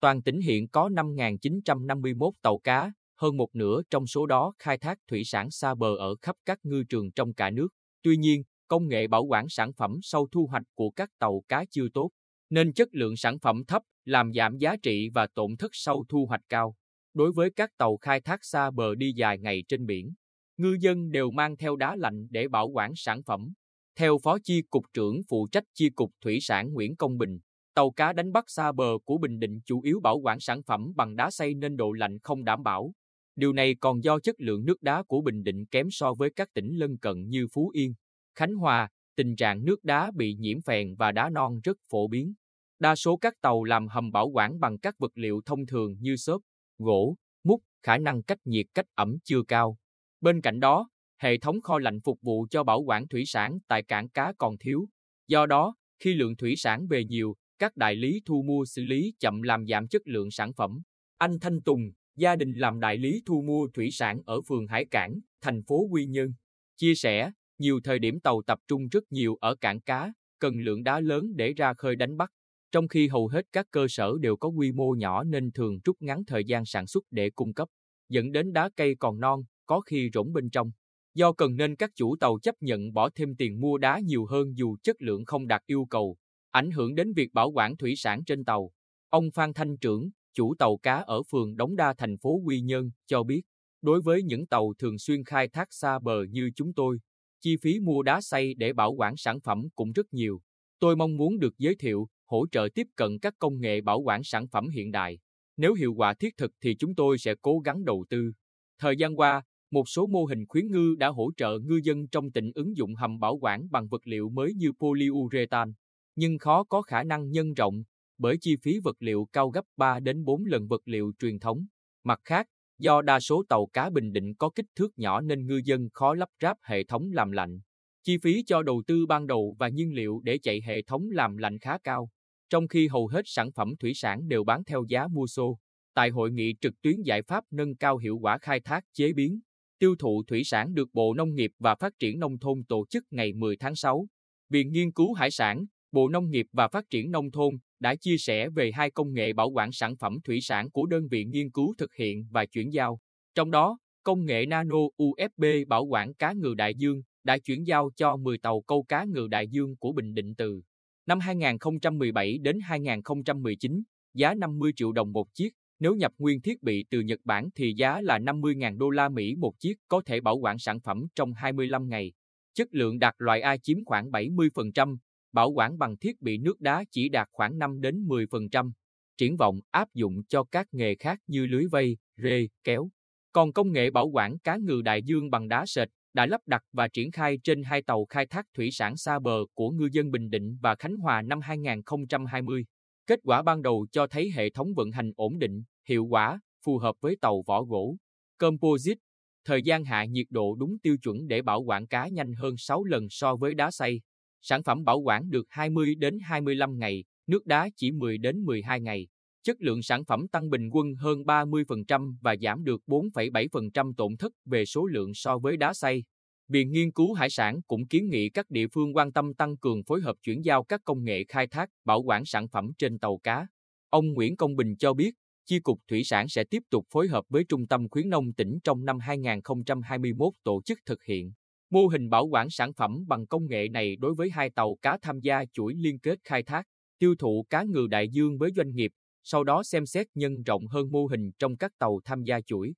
Toàn tỉnh hiện có 5.951 tàu cá, hơn một nửa trong số đó khai thác thủy sản xa bờ ở khắp các ngư trường trong cả nước. Tuy nhiên, công nghệ bảo quản sản phẩm sau thu hoạch của các tàu cá chưa tốt, nên chất lượng sản phẩm thấp, làm giảm giá trị và tổn thất sau thu hoạch cao. Đối với các tàu khai thác xa bờ đi dài ngày trên biển, ngư dân đều mang theo đá lạnh để bảo quản sản phẩm. Theo Phó Chi Cục trưởng phụ trách Chi Cục Thủy sản Nguyễn Công Bình, tàu cá đánh bắt xa bờ của Bình Định chủ yếu bảo quản sản phẩm bằng đá xay nên độ lạnh không đảm bảo. Điều này còn do chất lượng nước đá của Bình Định kém so với các tỉnh lân cận như Phú Yên, Khánh Hòa, tình trạng nước đá bị nhiễm phèn và đá non rất phổ biến. Đa số các tàu làm hầm bảo quản bằng các vật liệu thông thường như xốp, gỗ, mút, khả năng cách nhiệt cách ẩm chưa cao. Bên cạnh đó, hệ thống kho lạnh phục vụ cho bảo quản thủy sản tại cảng cá còn thiếu. Do đó, khi lượng thủy sản về nhiều, các đại lý thu mua xử lý chậm làm giảm chất lượng sản phẩm. Anh Thanh Tùng, gia đình làm đại lý thu mua thủy sản ở phường Hải Cảng, thành phố Quy Nhơn, chia sẻ, nhiều thời điểm tàu tập trung rất nhiều ở cảng cá, cần lượng đá lớn để ra khơi đánh bắt. Trong khi hầu hết các cơ sở đều có quy mô nhỏ nên thường rút ngắn thời gian sản xuất để cung cấp, dẫn đến đá cây còn non, có khi rỗng bên trong. Do cần nên các chủ tàu chấp nhận bỏ thêm tiền mua đá nhiều hơn dù chất lượng không đạt yêu cầu, ảnh hưởng đến việc bảo quản thủy sản trên tàu. Ông Phan Thanh Trưởng, chủ tàu cá ở phường Đống Đa thành phố Quy Nhơn, cho biết, đối với những tàu thường xuyên khai thác xa bờ như chúng tôi, chi phí mua đá xay để bảo quản sản phẩm cũng rất nhiều. Tôi mong muốn được giới thiệu, hỗ trợ tiếp cận các công nghệ bảo quản sản phẩm hiện đại. Nếu hiệu quả thiết thực thì chúng tôi sẽ cố gắng đầu tư. Thời gian qua, một số mô hình khuyến ngư đã hỗ trợ ngư dân trong tỉnh ứng dụng hầm bảo quản bằng vật liệu mới như polyurethane, nhưng khó có khả năng nhân rộng bởi chi phí vật liệu cao gấp 3 đến 4 lần vật liệu truyền thống. Mặt khác, do đa số tàu cá Bình Định có kích thước nhỏ nên ngư dân khó lắp ráp hệ thống làm lạnh. Chi phí cho đầu tư ban đầu và nhiên liệu để chạy hệ thống làm lạnh khá cao, trong khi hầu hết sản phẩm thủy sản đều bán theo giá mua xô. Tại hội nghị trực tuyến giải pháp nâng cao hiệu quả khai thác chế biến, tiêu thụ thủy sản được Bộ Nông nghiệp và Phát triển Nông thôn tổ chức ngày 10 tháng 6. Viện Nghiên cứu Hải sản, Bộ Nông nghiệp và Phát triển Nông thôn đã chia sẻ về hai công nghệ bảo quản sản phẩm thủy sản của đơn vị nghiên cứu thực hiện và chuyển giao. Trong đó, công nghệ nano UFB bảo quản cá ngừ đại dương đã chuyển giao cho 10 tàu câu cá ngừ đại dương của Bình Định từ năm 2017 đến 2019, giá 50 triệu đồng một chiếc. Nếu nhập nguyên thiết bị từ Nhật Bản thì giá là 50.000 đô la Mỹ một chiếc, có thể bảo quản sản phẩm trong 25 ngày. Chất lượng đạt loại A chiếm khoảng 70%, bảo quản bằng thiết bị nước đá chỉ đạt khoảng 5 đến 10%. Triển vọng áp dụng cho các nghề khác như lưới vây, rê, kéo. Còn công nghệ bảo quản cá ngừ đại dương bằng đá sệt đã lắp đặt và triển khai trên hai tàu khai thác thủy sản xa bờ của ngư dân Bình Định và Khánh Hòa năm 2020. Kết quả ban đầu cho thấy hệ thống vận hành ổn định, hiệu quả, phù hợp với tàu vỏ gỗ, composite, thời gian hạ nhiệt độ đúng tiêu chuẩn để bảo quản cá nhanh hơn 6 lần so với đá xay. Sản phẩm bảo quản được 20 đến 25 ngày, nước đá chỉ 10 đến 12 ngày. Chất lượng sản phẩm tăng bình quân hơn 30% và giảm được 4,7% tổn thất về số lượng so với đá xay. Viện Nghiên cứu Hải sản cũng kiến nghị các địa phương quan tâm tăng cường phối hợp chuyển giao các công nghệ khai thác, bảo quản sản phẩm trên tàu cá. Ông Nguyễn Công Bình cho biết, Chi cục Thủy sản sẽ tiếp tục phối hợp với Trung tâm khuyến nông tỉnh trong năm 2021 tổ chức thực hiện. Mô hình bảo quản sản phẩm bằng công nghệ này đối với hai tàu cá tham gia chuỗi liên kết khai thác, tiêu thụ cá ngừ đại dương với doanh nghiệp, sau đó xem xét nhân rộng hơn mô hình trong các tàu tham gia chuỗi.